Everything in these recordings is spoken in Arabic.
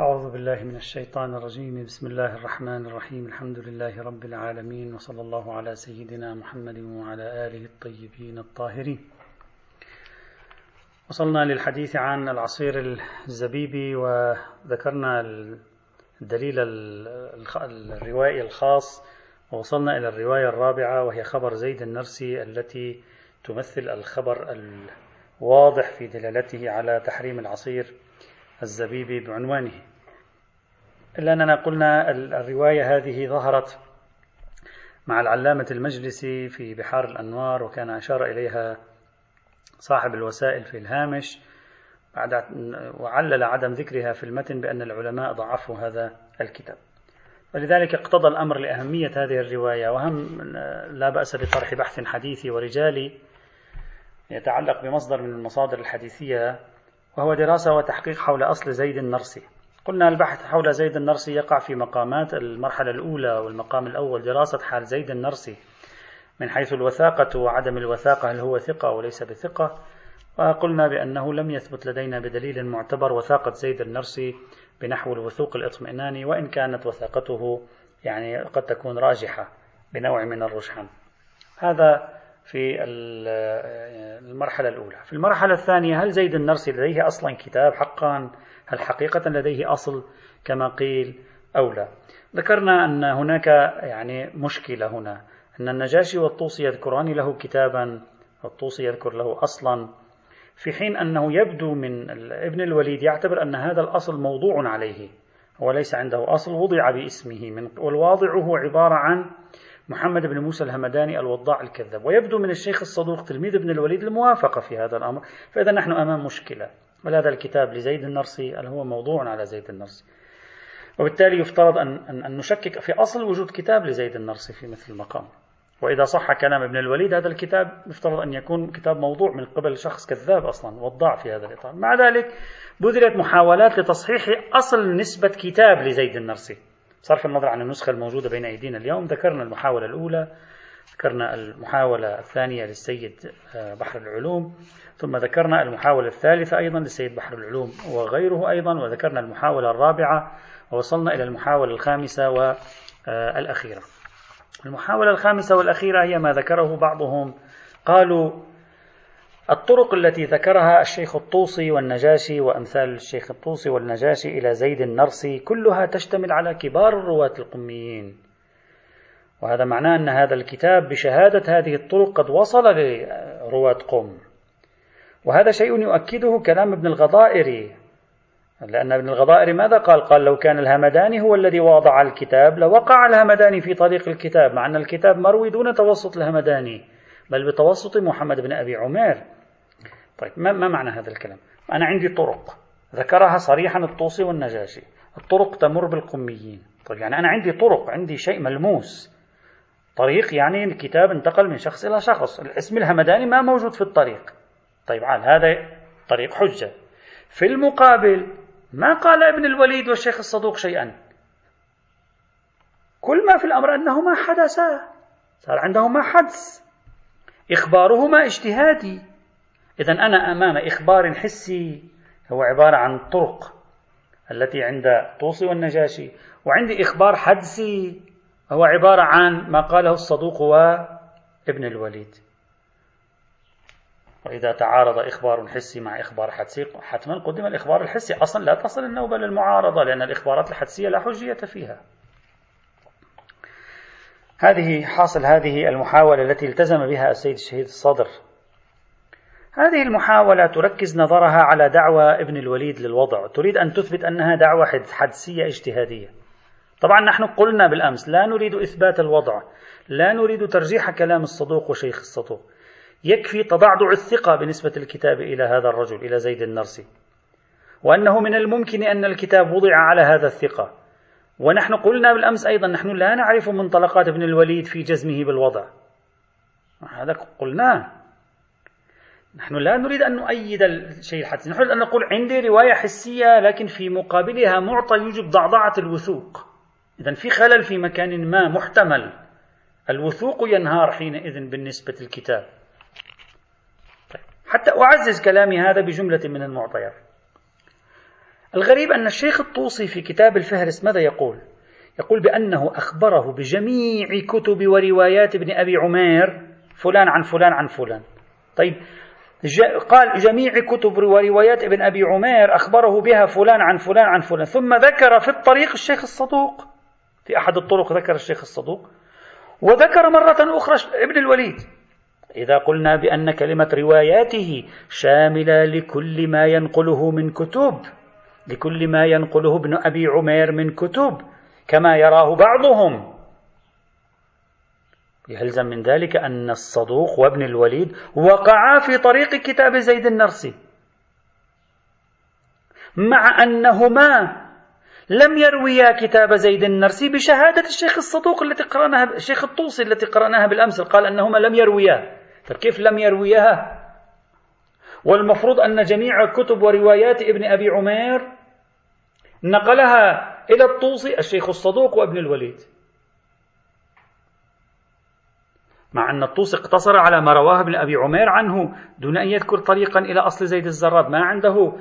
أعوذ بالله من الشيطان الرجيم. بسم الله الرحمن الرحيم. الحمد لله رب العالمين وصلى الله على سيدنا محمد وعلى آله الطيبين الطاهرين. وصلنا للحديث عن العصير الزبيبي وذكرنا الدليل الروائي الخاص ووصلنا إلى الرواية الرابعة وهي خبر زيد النرسي التي تمثل الخبر الواضح في دلالته على تحريم العصير الزبيبي بعنوانه. إلا أننا قلنا الرواية هذه ظهرت مع العلامة المجلسي في بحار الأنوار وكان أشار إليها صاحب الوسائل في الهامش بعد وعلل عدم ذكرها في المتن بأن العلماء ضعفوا هذا الكتاب. ولذلك اقتضى الأمر لأهمية هذه الرواية وهم لا بأس بطرح بحث حديثي ورجالي يتعلق بمصدر من المصادر الحديثية وهو دراسة وتحقيق حول أصل زيد النرسي. قلنا البحث حول زيد النرسي يقع في مقامات المرحلة الأولى والمقام الأول دراسة حال زيد النرسي من حيث الوثاقة وعدم الوثاقة هل هو ثقة وليس بثقة؟ وقلنا بأنه لم يثبت لدينا بدليل معتبر وثاقة زيد النرسي بنحو الوثوق الاطمئناني وإن كانت وثاقته يعني قد تكون راجحة بنوع من الرجحان هذا في المرحلة الأولى. في المرحلة الثانية هل زيد النرسي لديه أصلا كتاب حقا؟ هل حقيقة لديه أصل كما قيل أو لا؟ ذكرنا أن هناك يعني مشكلة هنا أن النجاشي والطوسي يذكران له كتابا والطوسي يذكر له أصلا في حين أنه يبدو من ابن الوليد يعتبر أن هذا الأصل موضوع عليه هو ليس عنده أصل وضع باسمه من والواضع هو عبارة عن محمد بن موسى الهمداني الوضاع الكذاب. ويبدو من الشيخ الصدوق تلميذ ابن الوليد الموافقة في هذا الأمر. فإذا نحن أمام مشكلة ولهذا الكتاب لزيد النرسي هو موضوع على زيد النرسي. وبالتالي يفترض أن, أن نشكك في أصل وجود كتاب لزيد النرسي في مثل المقام. وإذا صح كلام ابن الوليد هذا الكتاب يفترض أن يكون كتاب موضوع من قبل شخص كذاب أصلا وضاع في هذا الإطار. مع ذلك بذلت محاولات لتصحيح أصل نسبة كتاب لزيد النرسي. بصرف النظر عن النسخة الموجودة بين أيدينا اليوم. ذكرنا المحاولة الأولى ذكرنا المحاولة الثانية للسيد آه، بحر العلوم ثم ذكرنا المحاولة الثالثة أيضا للسيد بحر العلوم وغيره أيضا وذكرنا المحاولة الرابعة ووصلنا إلى المحاولة الخامسة والأخيرة المحاولة الخامسة والأخيرة هي ما ذكره بعضهم. قالوا الطرق التي ذكرها الشيخ الطوسي والنجاشي وأمثال الشيخ الطوسي والنجاشي إلى زيد النرسي كلها تشتمل على كبار الرواة القميين. وهذا معناه أن هذا الكتاب بشهادة هذه الطرق قد وصل لرواة قم. وهذا شيء يؤكده كلام ابن الغضائري. لأن ابن الغضائري ماذا قال؟ قال لو كان الهمداني هو الذي وضع الكتاب لوقع الهمداني في طريق الكتاب مع أن الكتاب مروي دون توسط الهمداني بل بتوسط محمد بن أبي عمير. طيب ما, معنى هذا الكلام؟ أنا عندي طرق. ذكرها صريحا الطوسي والنجاشي. الطرق تمر بالقميين. طيب يعني أنا عندي طرق عندي شيء ملموس. طريق يعني الكتاب انتقل من شخص إلى شخص. الاسم الهمداني ما موجود في الطريق. طيب عال هذا طريق حجة. في المقابل ما قال ابن الوليد والشيخ الصدوق شيئا؟ كل ما في الأمر أنهما حدثا. صار عندهما حدث. إخبارهما اجتهادي. إذا أنا أمام إخبار حسي هو عبارة عن طرق التي عند طوسي والنجاشي وعندي إخبار حدسي هو عبارة عن ما قاله الصدوق وابن الوليد. وإذا تعارض إخبار حسي مع إخبار حدسي حتما قدم الإخبار الحسي. أصلا لا تصل النوبة للمعارضة لأن الإخبارات الحدسية لا حجية فيها. هذه حاصل هذه المحاولة التي التزم بها السيد الشهيد الصدر. هذه المحاولة تركز نظرها على دعوى ابن الوليد للوضع. تريد أن تثبت أنها دعوة حدسية اجتهادية. طبعا نحن قلنا بالأمس لا نريد إثبات الوضع لا نريد ترجيح كلام الصدوق وشيخ الصدوق. يكفي تضعضع الثقة بنسبة الكتاب إلى هذا الرجل إلى زيد النرسي. وأنه من الممكن أن الكتاب وضع على هذا الثقة. ونحن قلنا بالأمس أيضا نحن لا نعرف منطلقات ابن الوليد في جزمه بالوضع. هذا قلناه. نحن لا نريد أن نؤيد الشيء الحدسي نحن أن نقول عندي رواية حسية لكن في مقابلها معطى يوجب ضعضعة الوثوق. إذا في خلل في مكان ما محتمل. الوثوق ينهار حينئذ بالنسبة للكتاب. حتى أعزز كلامي هذا بجملة من المعطيات. الغريب أن الشيخ الطوسي في كتاب الفهرس ماذا يقول؟ يقول بأنه أخبره بجميع كتب وروايات ابن أبي عمير فلان عن فلان عن فلان. طيب قال جميع كتب وروايات ابن أبي عمير أخبره بها فلان عن فلان عن فلان ثم ذكر في الطريق الشيخ الصدوق. في أحد الطرق ذكر الشيخ الصدوق. وذكر مرة أخرى ابن الوليد. إذا قلنا بأن كلمة رواياته شاملة لكل ما ينقله من كتب لكل ما ينقله ابن أبي عمير من كتب كما يراه بعضهم. يلزم من ذلك أن الصدوق وابن الوليد وقعا في طريق كتاب زيد النرسي مع أنهما لم يرويا كتاب زيد النرسي بشهادة الشيخ الصدوق التي قرأناها الشيخ الطوسي التي قرأناها بالأمس قال أنهما لم يرويا. طيب كيف لم يروياها؟ والمفروض أن جميع كتب وروايات ابن أبي عمير نقلها إلى الطوسي الشيخ الصدوق وابن الوليد. مع أن الطوسي اقتصر على ما رواه ابن أبي عمير عنه دون أن يذكر طريقا إلى أصل زيد الزراد. ما عنده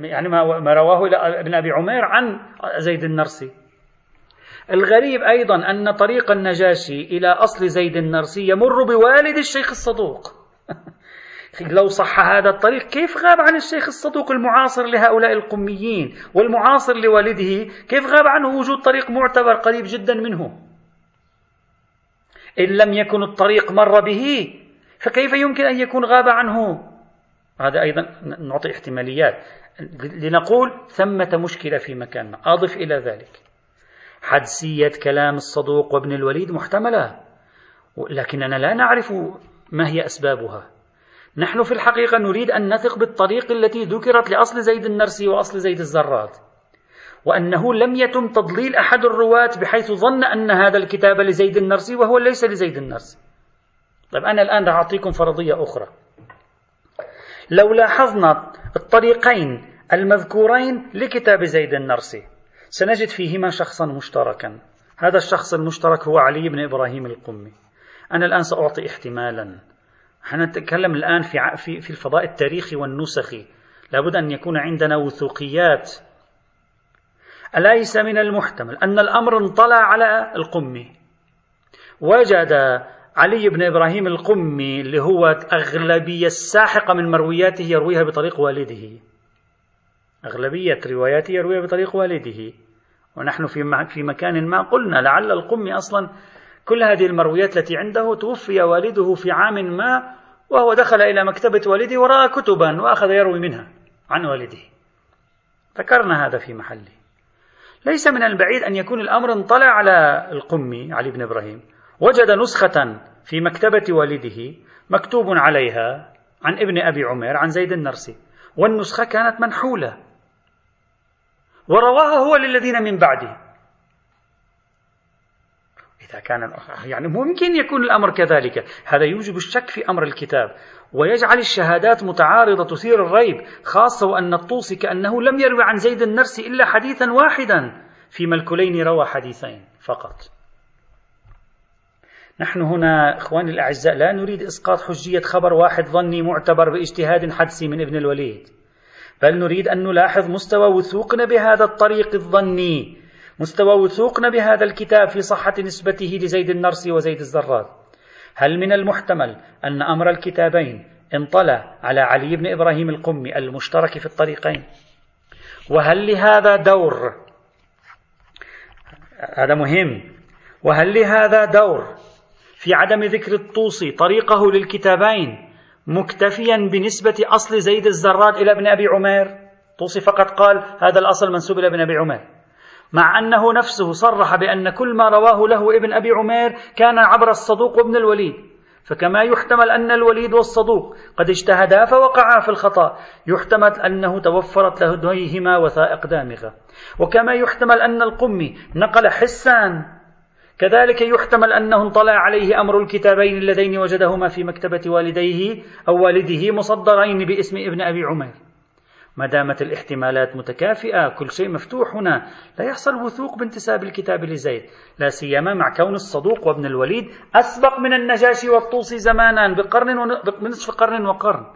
يعني ما رواه إلى ابن أبي عمير عن زيد النرسي. الغريب أيضا أن طريق النجاشي إلى أصل زيد النرسي يمر بوالد الشيخ الصدوق. لو صح هذا الطريق كيف غاب عن الشيخ الصدوق المعاصر لهؤلاء القميين والمعاصر لوالده؟ كيف غاب عنه وجود طريق معتبر قريب جدا منه؟ إن لم يكن الطريق مر به فكيف يمكن أن يكون غاب عنه؟ هذا أيضا نعطي احتماليات. لنقول ثمة مشكلة في مكان ما أضف إلى ذلك. حدسية كلام الصدوق وابن الوليد محتملة. لكننا لا نعرف ما هي أسبابها. نحن في الحقيقة نريد أن نثق بالطريق التي ذكرت لأصل زيد النرسي وأصل زيد الزراد. وأنه لم يتم تضليل أحد الرواة بحيث ظن أن هذا الكتاب لزيد النرسي وهو ليس لزيد النرسي. طيب أنا الآن أعطيكم فرضية أخرى. لو لاحظنا الطريقين المذكورين لكتاب زيد النرسي سنجد فيهما شخصا مشتركا. هذا الشخص المشترك هو علي بن إبراهيم القمي. أنا الآن سأعطي احتمالا. نتكلم الآن في في في الفضاء التاريخي والنسخي. لابد أن يكون عندنا وثوقيات أليس من المحتمل أن الأمر انطلع على القمي؟ وجد علي بن إبراهيم القمي اللي هو أغلبية الساحقة من مروياته يرويها بطريق والده. أغلبية رواياته يرويها بطريق والده. ونحن في في مكان ما قلنا لعل القمي أصلا كل هذه المرويات التي عنده توفي والده في عام ما وهو دخل إلى مكتبة والده ورأى كتبا وأخذ يروي منها عن والده. ذكرنا هذا في محله. ليس من البعيد أن يكون الأمر انطلع على القمي علي بن إبراهيم. وجد نسخة في مكتبة والده مكتوب عليها عن ابن أبي عمير عن زيد النرسي والنسخة كانت منحولة. ورواها هو للذين من بعده. إذا كان يعني ممكن يكون الأمر كذلك. هذا يوجب الشك في أمر الكتاب. ويجعل الشهادات متعارضة تثير الريب خاصة وأن الطوسي كأنه لم يروي عن زيد النرسي إلا حديثا واحدا فيما الكلين روى حديثين فقط. نحن هنا إخواني الأعزاء لا نريد إسقاط حجية خبر واحد ظني معتبر باجتهاد حدسي من ابن الوليد. بل نريد أن نلاحظ مستوى وثوقنا بهذا الطريق الظني. مستوى وثوقنا بهذا الكتاب في صحة نسبته لزيد النرسي وزيد الزراد. هل من المحتمل أن أمر الكتابين انطلع على علي بن إبراهيم القمي المشترك في الطريقين؟ وهل لهذا دور؟ هذا مهم. وهل لهذا دور في عدم ذكر الطوسي طريقه للكتابين مكتفيا بنسبة أصل زيد الزراد إلى ابن أبي عمير؟ طوسي فقط قال هذا الأصل منسوب إلى ابن أبي عمير. مع أنه نفسه صرح بأن كل ما رواه له ابن أبي عمير كان عبر الصدوق وابن الوليد. فكما يحتمل أن الوليد والصدوق قد اجتهدا فوقعا في الخطأ يحتمل أنه توفرت لديهما وثائق دامغة. وكما يحتمل أن القمي نقل حسان كذلك يحتمل أنه انطلع عليه أمر الكتابين اللذين وجدهما في مكتبة والديه أو والده مصدرين باسم ابن أبي عمير. ما دامت الاحتمالات متكافئة كل شيء مفتوح هنا. لا يحصل وثوق بانتساب الكتاب لزيد. لا سيما مع كون الصدوق وابن الوليد أسبق من النجاشي والطوسي زمانا بقرن ونصف قرن وقرن.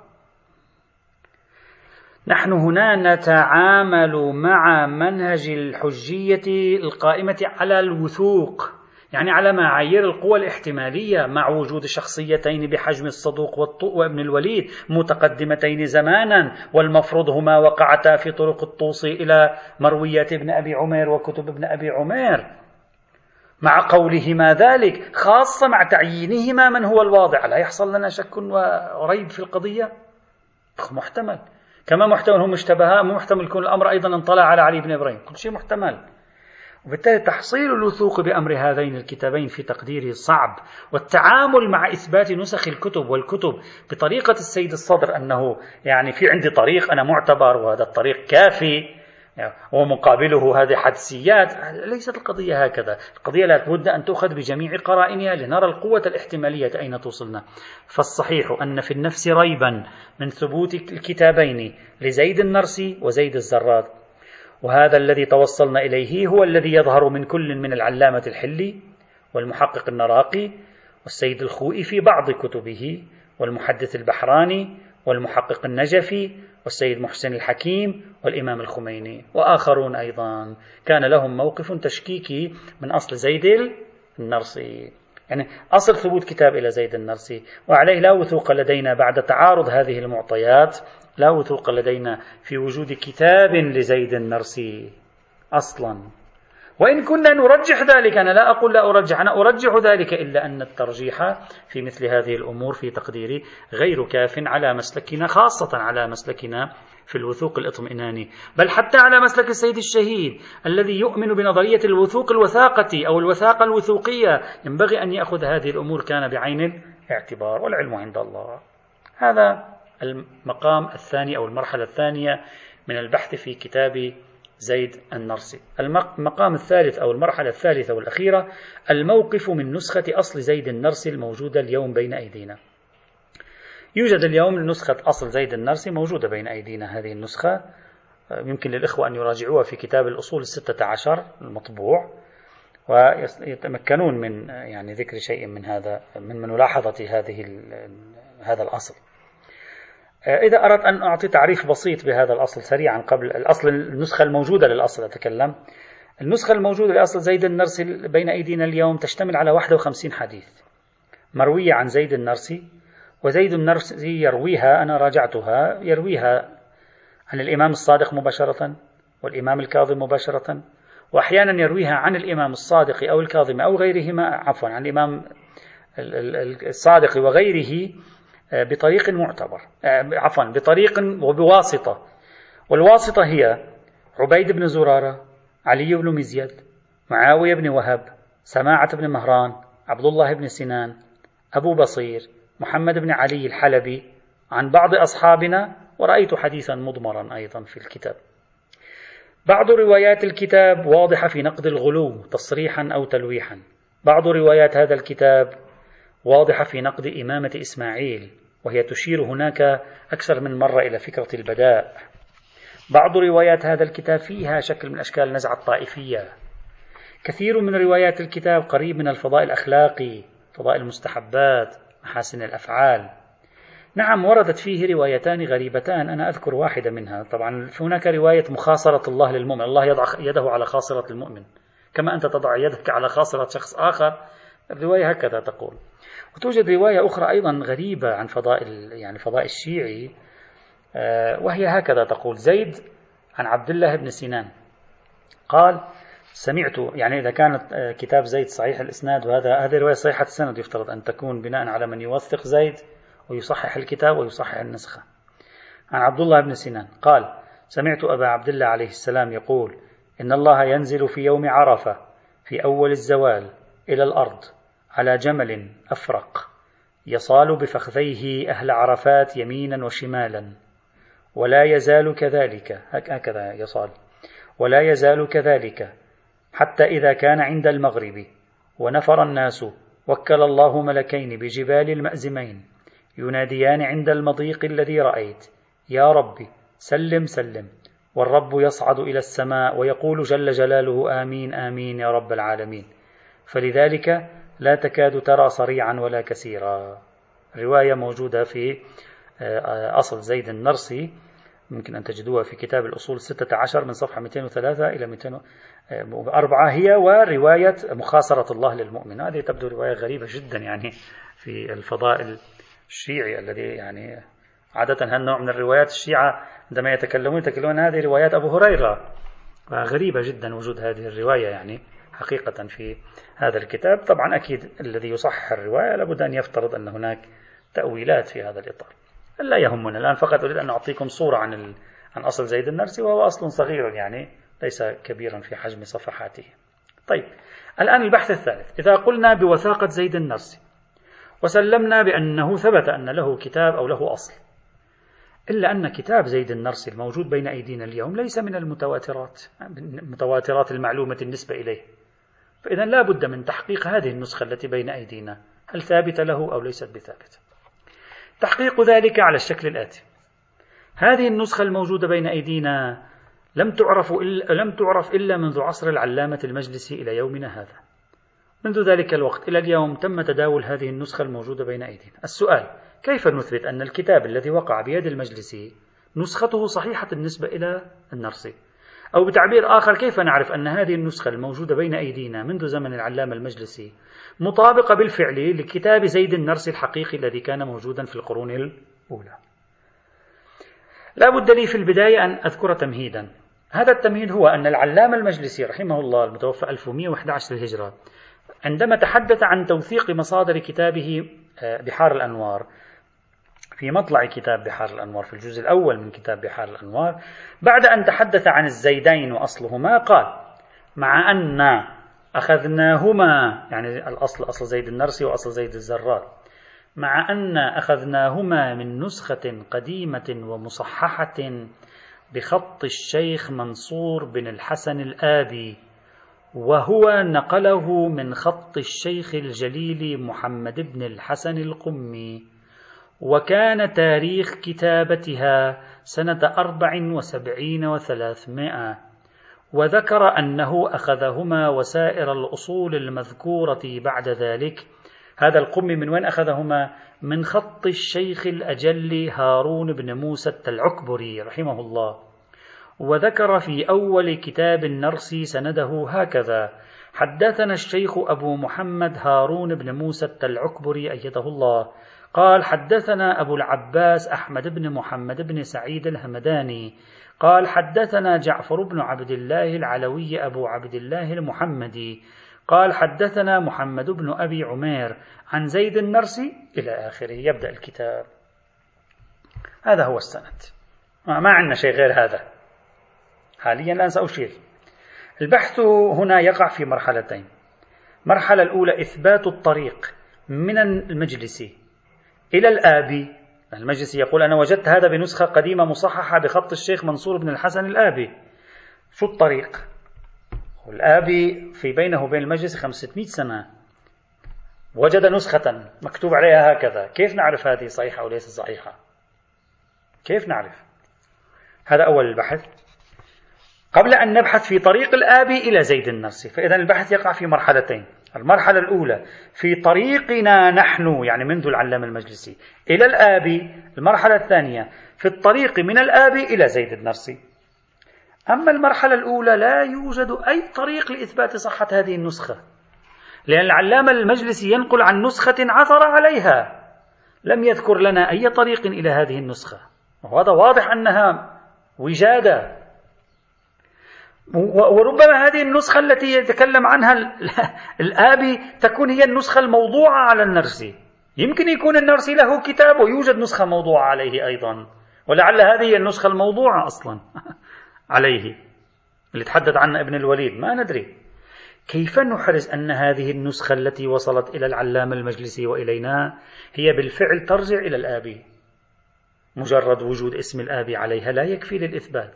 نحن هنا نتعامل مع منهج الحجية القائمة على الوثوق. يعني على معايير القوى الاحتمالية مع وجود شخصيتين بحجم الصدوق وابن الوليد متقدمتين زمانا والمفروض هما وقعتا في طرق الطوسي إلى مرويات ابن أبي عمر وكتب ابن أبي عمر مع قولهما ذلك خاصة مع تعيينهما من هو الواضع. لا يحصل لنا شك وريب في القضية؟ محتمل. كما محتمل هم اشتبها محتمل يكون الأمر أيضا انطلع على علي بن إبراهيم. كل شيء محتمل. وبالتالي تحصيل الوثوق بأمر هذين الكتابين في تقديري صعب. والتعامل مع إثبات نسخ الكتب والكتب بطريقة السيد الصدر أنه يعني في عندي طريق أنا معتبر وهذا الطريق كافي ومقابله هذه حدسيات. ليست القضية هكذا. القضية لا بد أن تؤخذ بجميع قرائنها لنرى القوة الاحتمالية أين توصلنا. فالصحيح أن في النفس ريبا من ثبوت الكتابين لزيد النرسي وزيد الزراد. وهذا الذي توصلنا إليه هو الذي يظهر من كل من العلامة الحلي والمحقق النراقي والسيد الخوئي في بعض كتبه والمحدث البحراني والمحقق النجفي والسيد محسن الحكيم والإمام الخميني وآخرون أيضا. كان لهم موقف تشكيكي من أصل زيد النرسي. يعني أصل ثبوت كتاب إلى زيد النرسي وعليه لا وثوق لدينا بعد تعارض هذه المعطيات لا وثوق لدينا في وجود كتاب لزيد النرسي أصلا. وإن كنا نرجح ذلك أنا لا أقول لا أرجح أنا أرجح ذلك إلا أن الترجيح في مثل هذه الأمور في تقديري غير كاف على مسلكنا خاصة على مسلكنا في الوثوق الإطمئناني بل حتى على مسلك السيد الشهيد الذي يؤمن بنظرية الوثوق الوثاقة أو الوثاقة الوثوقية. ينبغي أن يأخذ هذه الأمور كان بعين الاعتبار والعلم عند الله. هذا المقام الثاني أو المرحلة الثانية من البحث في كتاب زيد النرسي. المقام الثالث أو المرحلة الثالثة والأخيرة الموقف من نسخة أصل زيد النرسي الموجودة اليوم بين أيدينا. يوجد اليوم نسخة أصل زيد النرسي موجودة بين أيدينا هذه النسخة. يمكن للإخوة أن يراجعوها في كتاب الأصول الستة عشر المطبوع ويتمكنون من يعني ذكر شيء من هذا من ملاحظة هذه هذا الأصل. إذا أردت أن أعطي تعريف بسيط بهذا الأصل سريعا قبل الأصل النسخة الموجودة للأصل أتكلم. النسخة الموجودة لأصل زيد النرسي بين أيدينا اليوم تشتمل على 51 حديث مروية عن زيد النرسي وزيد النرسي يرويها أنا راجعتها يرويها عن الإمام الصادق مباشرة والإمام الكاظم مباشرة وأحيانا يرويها عن الإمام الصادق أو الكاظم أو غيرهما عفوا عن الإمام الصادق وغيره آه، بطريق معتبر. آه، عفوا بطريق وبواسطة. والواسطة هي عبيد بن زرارة علي بن مزيد معاوية بن وهب سماعة بن مهران عبد الله بن سنان أبو بصير محمد بن علي الحلبي عن بعض أصحابنا ورأيت حديثا مضمرا أيضا في الكتاب. بعض روايات الكتاب واضحة في نقد الغلو تصريحا أو تلويحا. بعض روايات هذا الكتاب واضحة في نقد إمامة إسماعيل وهي تشير هناك أكثر من مرة إلى فكرة البداء. بعض روايات هذا الكتاب فيها شكل من أشكال النزعة الطائفية كثير من روايات الكتاب قريب من الفضاء الأخلاقي فضاء المستحبات محاسن الأفعال. نعم وردت فيه روايتان غريبتان أنا أذكر واحدة منها. طبعا هناك رواية مخاصرة الله للمؤمن. الله يضع يده على خاصرة المؤمن كما أنت تضع يدك على خاصرة شخص آخر. الرواية هكذا تقول وتوجد رواية أخرى أيضا غريبة عن فضاء يعني فضاء الشيعي آه، وهي هكذا تقول زيد عن عبد الله بن سنان قال سمعت يعني إذا كانت آه، كتاب زيد صحيح الإسناد وهذا هذه رواية صحيحة السند يفترض أن تكون بناء على من يوثق زيد ويصحح الكتاب ويصحح النسخة. عن عبد الله بن سنان قال سمعت أبا عبد الله عليه السلام يقول إن الله ينزل في يوم عرفة في أول الزوال إلى الأرض على جمل أفرق يصال بفخذيه أهل عرفات يمينا وشمالا. ولا يزال كذلك هكذا يصال. ولا يزال كذلك حتى إذا كان عند المغرب ونفر الناس وكل الله ملكين بجبال المأزمين. يناديان عند المضيق الذي رأيت يا رب سلم سلم. والرب يصعد إلى السماء ويقول جل جلاله آمين آمين يا رب العالمين. فلذلك لا تكاد ترى صريعا ولا كثيرا. رواية موجودة في آه، أصل زيد النرسي ممكن أن تجدوها في كتاب الأصول الستة عشر من صفحة 203 إلى 204 هي ورواية مخاصرة الله للمؤمن. هذه تبدو رواية غريبة جدا يعني في الفضائل الشيعي الذي يعني عادة هالنوع من الروايات الشيعة عندما يتكلمون يتكلمون هذه روايات أبو هريرة. غريبة جدا وجود هذه الرواية يعني. حقيقة في هذا الكتاب. طبعا أكيد الذي يصحح الرواية لابد أن يفترض أن هناك تأويلات في هذا الإطار. لا يهمنا الآن فقط أريد أن أعطيكم صورة عن عن أصل زيد النرسي وهو أصل صغير يعني ليس كبيرا في حجم صفحاته. طيب الآن البحث الثالث. إذا قلنا بوثاقة زيد النرسي وسلمنا بأنه ثبت أن له كتاب أو له أصل إلا أن كتاب زيد النرسي الموجود بين أيدينا اليوم ليس من المتواترات المتواترات المعلومة النسبة إليه. فإذا لا بد من تحقيق هذه النسخة التي بين أيدينا هل ثابتة له أو ليست بثابتة تحقيق ذلك على الشكل الآتي هذه النسخة الموجودة بين أيدينا لم تعرف إلا لم تعرف إلا منذ عصر العلامة المجلسي إلى يومنا هذا. منذ ذلك الوقت إلى اليوم تم تداول هذه النسخة الموجودة بين أيدينا. السؤال: كيف نثبت أن الكتاب الذي وقع بيد المجلسي نسخته صحيحة النسبة إلى النرسي؟ أو بتعبير آخر كيف نعرف أن هذه النسخة الموجودة بين أيدينا منذ زمن العلامة المجلسي مطابقة بالفعل لكتاب زيد النرسي الحقيقي الذي كان موجودا في القرون الأولى؟ لا بد لي في البداية أن أذكر تمهيدا. هذا التمهيد هو أن العلامة المجلسي رحمه الله المتوفى 1111 للهجرة عندما تحدث عن توثيق مصادر كتابه آه، بحار الأنوار في مطلع كتاب بحار الأنوار في الجزء الأول من كتاب بحار الأنوار بعد أن تحدث عن الزيدين وأصلهما قال مع أن أخذناهما يعني الأصل أصل زيد النرسي وأصل زيد الزرار. مع أن أخذناهما من نسخة قديمة ومصححة بخط الشيخ منصور بن الحسن الآبي وهو نقله من خط الشيخ الجليل محمد بن الحسن القمي. وكان تاريخ كتابتها سنة أربع وسبعين وثلاثمائة. وذكر أنه أخذهما وسائر الأصول المذكورة بعد ذلك. هذا القم من وين أخذهما؟ من خط الشيخ الأجل هارون بن موسى التلعكبري رحمه الله. وذكر في أول كتاب النرسي سنده هكذا حدثنا الشيخ أبو محمد هارون بن موسى التلعكبري أيده الله قال حدثنا أبو العباس أحمد بن محمد بن سعيد الهمداني قال حدثنا جعفر بن عبد الله العلوي أبو عبد الله المحمدي قال حدثنا محمد بن أبي عمير عن زيد النرسي إلى آخره. يبدأ الكتاب. هذا هو السند. ما عندنا شيء غير هذا. حاليا الآن سأشير البحث هنا يقع في مرحلتين. المرحلة الأولى إثبات الطريق من المجلس إلى الآبي. المجلس يقول أنا وجدت هذا بنسخة قديمة مصححة بخط الشيخ منصور بن الحسن الآبي شو الطريق. والآبي في بينه وبين المجلس 500 سنة. وجد نسخة مكتوب عليها هكذا. كيف نعرف هذه صحيحة أو ليست صحيحة؟ كيف نعرف؟ هذا أول البحث. قبل أن نبحث في طريق الآبي إلى زيد النرسي فإذا البحث يقع في مرحلتين. المرحلة الأولى في طريقنا نحن يعني منذ العلامة المجلسي إلى الآبي المرحلة الثانية في الطريق من الآبي إلى زيد النرسي أما المرحلة الأولى لا يوجد أي طريق لإثبات صحة هذه النسخة لأن العلامة المجلسي ينقل عن نسخة عثر عليها. لم يذكر لنا أي طريق إلى هذه النسخة. وهذا واضح أنها وجادة. وربما هذه النسخة التي يتكلم عنها الآبي تكون هي النسخة الموضوعة على النرسي. يمكن يكون النرسي له كتاب ويوجد نسخة موضوعة عليه أيضا. ولعل هذه هي النسخة الموضوعة أصلا عليه. اللي تحدث عنها ابن الوليد. ما ندري. كيف نحرز أن هذه النسخة التي وصلت إلى العلامة المجلسي وإلينا هي بالفعل ترجع إلى الآبي؟ مجرد وجود اسم الآبي عليها لا يكفي للإثبات.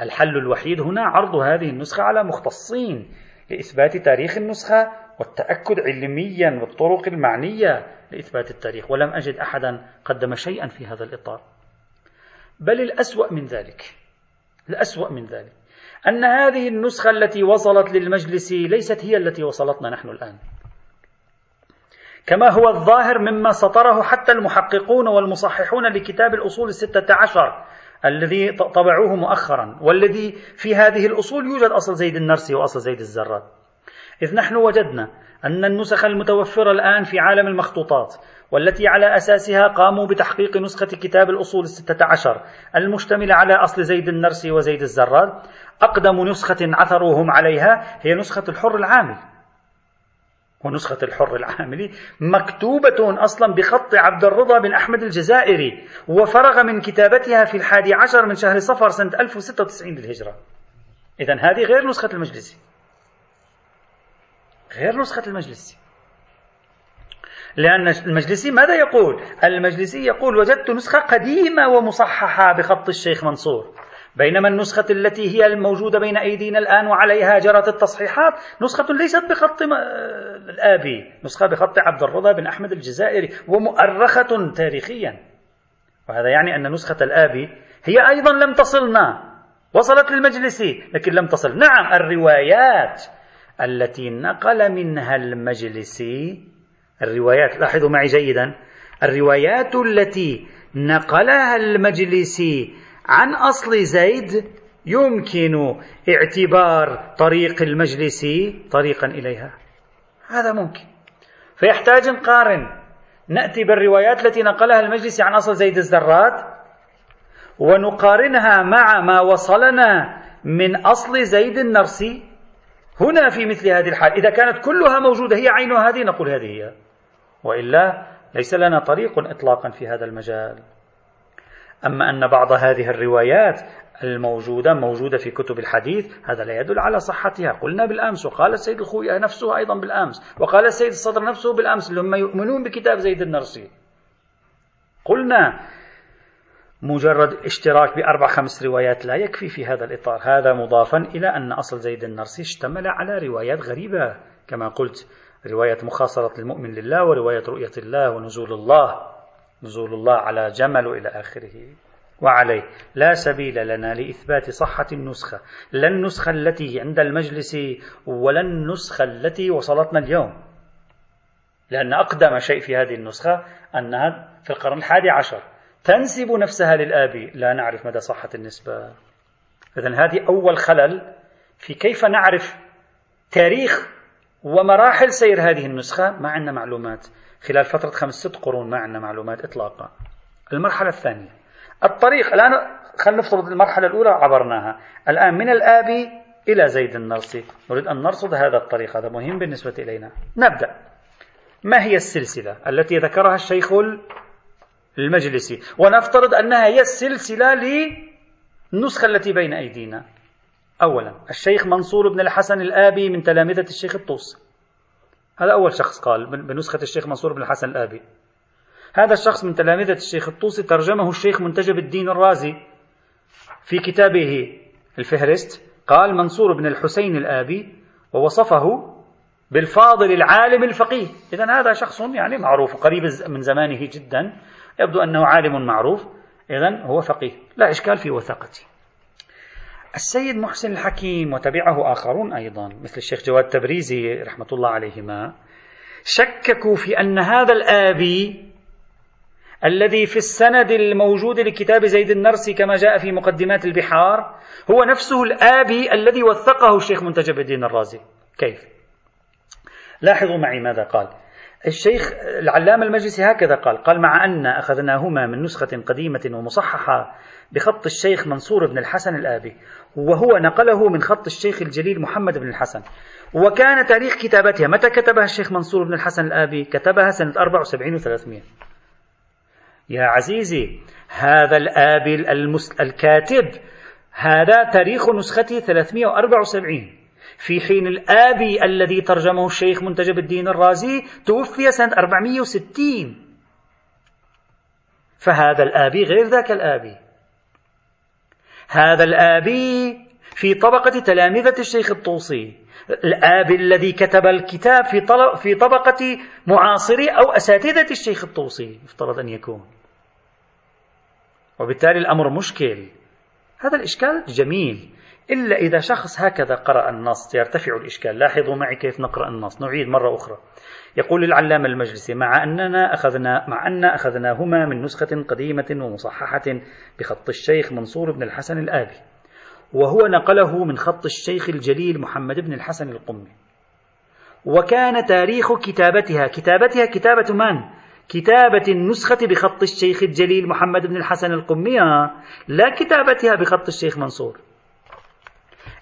الحل الوحيد هنا عرض هذه النسخة على مختصين لإثبات تاريخ النسخة والتأكد علميا بالطرق المعنية لإثبات التاريخ ولم أجد أحدا قدم شيئا في هذا الإطار. بل الأسوأ من ذلك الأسوأ من ذلك أن هذه النسخة التي وصلت للمجلس ليست هي التي وصلتنا نحن الآن. كما هو الظاهر مما سطره حتى المحققون والمصححون لكتاب الأصول الستة عشر الذي طبعوه مؤخرا والذي في هذه الأصول يوجد أصل زيد النرسي وأصل زيد الزراد. إذ نحن وجدنا أن النسخ المتوفرة الآن في عالم المخطوطات والتي على أساسها قاموا بتحقيق نسخة كتاب الأصول الستة عشر المشتملة على أصل زيد النرسي وزيد الزراد. أقدم نسخة عثروهم عليها هي نسخة الحر العامل. ونسخة الحر العاملي مكتوبة أصلا بخط عبد الرضا بن أحمد الجزائري وفرغ من كتابتها في الحادي عشر من شهر صفر سنة 1096 للهجرة. إذا هذه غير نسخة المجلسي غير نسخة المجلسي لأن المجلسي ماذا يقول؟ المجلسي يقول وجدت نسخة قديمة ومصححة بخط الشيخ منصور. بينما النسخة التي هي الموجودة بين أيدينا الآن وعليها جرت التصحيحات نسخة ليست بخط الآبي نسخة بخط عبد الرضا بن أحمد الجزائري ومؤرخة تاريخيا. وهذا يعني أن نسخة الآبي هي أيضا لم تصلنا. وصلت للمجلسي لكن لم تصل. نعم الروايات التي نقل منها المجلسي الروايات لاحظوا معي جيدا الروايات التي نقلها المجلسي عن أصل زيد يمكن اعتبار طريق المجلسي طريقا إليها. هذا ممكن. فيحتاج نقارن نأتي بالروايات التي نقلها المجلسي عن أصل زيد الزرات ونقارنها مع ما وصلنا من أصل زيد النرسي هنا في مثل هذه الحال. إذا كانت كلها موجودة هي عين هذه نقول هذه هي. وإلا ليس لنا طريق إطلاقا في هذا المجال. أما أن بعض هذه الروايات الموجودة موجودة في كتب الحديث هذا لا يدل على صحتها. قلنا بالأمس وقال السيد الخوي نفسه أيضا بالأمس وقال السيد الصدر نفسه بالأمس هم يؤمنون بكتاب زيد النرسي. قلنا مجرد اشتراك بأربع خمس روايات لا يكفي في هذا الإطار. هذا مضافا إلى أن أصل زيد النرسي اشتمل على روايات غريبة. كما قلت رواية مخاصرة المؤمن لله ورواية رؤية الله ونزول الله. نزول الله على جمل إلى آخره. وعليه لا سبيل لنا لإثبات صحة النسخة لا النسخة التي عند المجلس ولا النسخة التي وصلتنا اليوم. لأن أقدم شيء في هذه النسخة أنها في القرن الحادي عشر. تنسب نفسها للآبي لا نعرف مدى صحة النسبة. إذن هذه أول خلل في كيف نعرف تاريخ ومراحل سير هذه النسخة ما عندنا معلومات. خلال فترة خمس ست قرون ما عندنا معلومات إطلاقا. المرحلة الثانية. الطريق الآن خلينا نفترض المرحلة الأولى عبرناها. الآن من الآبي إلى زيد النرسي. نريد أن نرصد هذا الطريق هذا مهم بالنسبة إلينا. نبدأ. ما هي السلسلة التي ذكرها الشيخ المجلسي؟ ونفترض أنها هي السلسلة للنسخة التي بين أيدينا. أولا الشيخ منصور بن الحسن الآبي من تلامذة الشيخ الطوسي. هذا أول شخص قال بنسخة الشيخ منصور بن الحسن الآبي. هذا الشخص من تلامذة الشيخ الطوسي ترجمه الشيخ منتجب الدين الرازي في كتابه الفهرست. قال منصور بن الحسين الآبي ووصفه بالفاضل العالم الفقيه. إذا هذا شخص يعني معروف قريب من زمانه جدا. يبدو أنه عالم معروف. إذا هو فقيه. لا إشكال في وثاقته. السيد محسن الحكيم وتبعه آخرون أيضا مثل الشيخ جواد تبريزي رحمة الله عليهما شككوا في أن هذا الآبي الذي في السند الموجود لكتاب زيد النرسي كما جاء في مقدمات البحار هو نفسه الآبي الذي وثقه الشيخ منتجب الدين الرازي كيف؟ لاحظوا معي ماذا قال الشيخ العلامة المجلسي هكذا قال قال مع أن أخذناهما من نسخة قديمة ومصححة بخط الشيخ منصور بن الحسن الآبي وهو نقله من خط الشيخ الجليل محمد بن الحسن. وكان تاريخ كتابتها متى كتبها الشيخ منصور بن الحسن الآبي؟ كتبها سنة 74 و300 يا عزيزي هذا الآبي المس... الكاتب هذا تاريخ نسخته 374 في حين الآبي الذي ترجمه الشيخ منتجب الدين الرازي توفي سنة 460 فهذا الآبي غير ذاك الآبي. هذا الآبي في طبقة تلامذة الشيخ الطوسي. الآبي الذي كتب الكتاب في في طبقة معاصري أو أساتذة الشيخ الطوسي يفترض أن يكون. وبالتالي الأمر مشكل. هذا الإشكال جميل. إلا إذا شخص هكذا قرأ النص يرتفع الإشكال. لاحظوا معي كيف نقرأ النص. نعيد مرة أخرى. يقول العلامة المجلسي مع أننا أخذنا مع أن أخذناهما من نسخة قديمة ومصححة بخط الشيخ منصور بن الحسن الآبي وهو نقله من خط الشيخ الجليل محمد بن الحسن القمي وكان تاريخ كتابتها كتابتها كتابة من؟ كتابة النسخة بخط الشيخ الجليل محمد بن الحسن القمي لا كتابتها بخط الشيخ منصور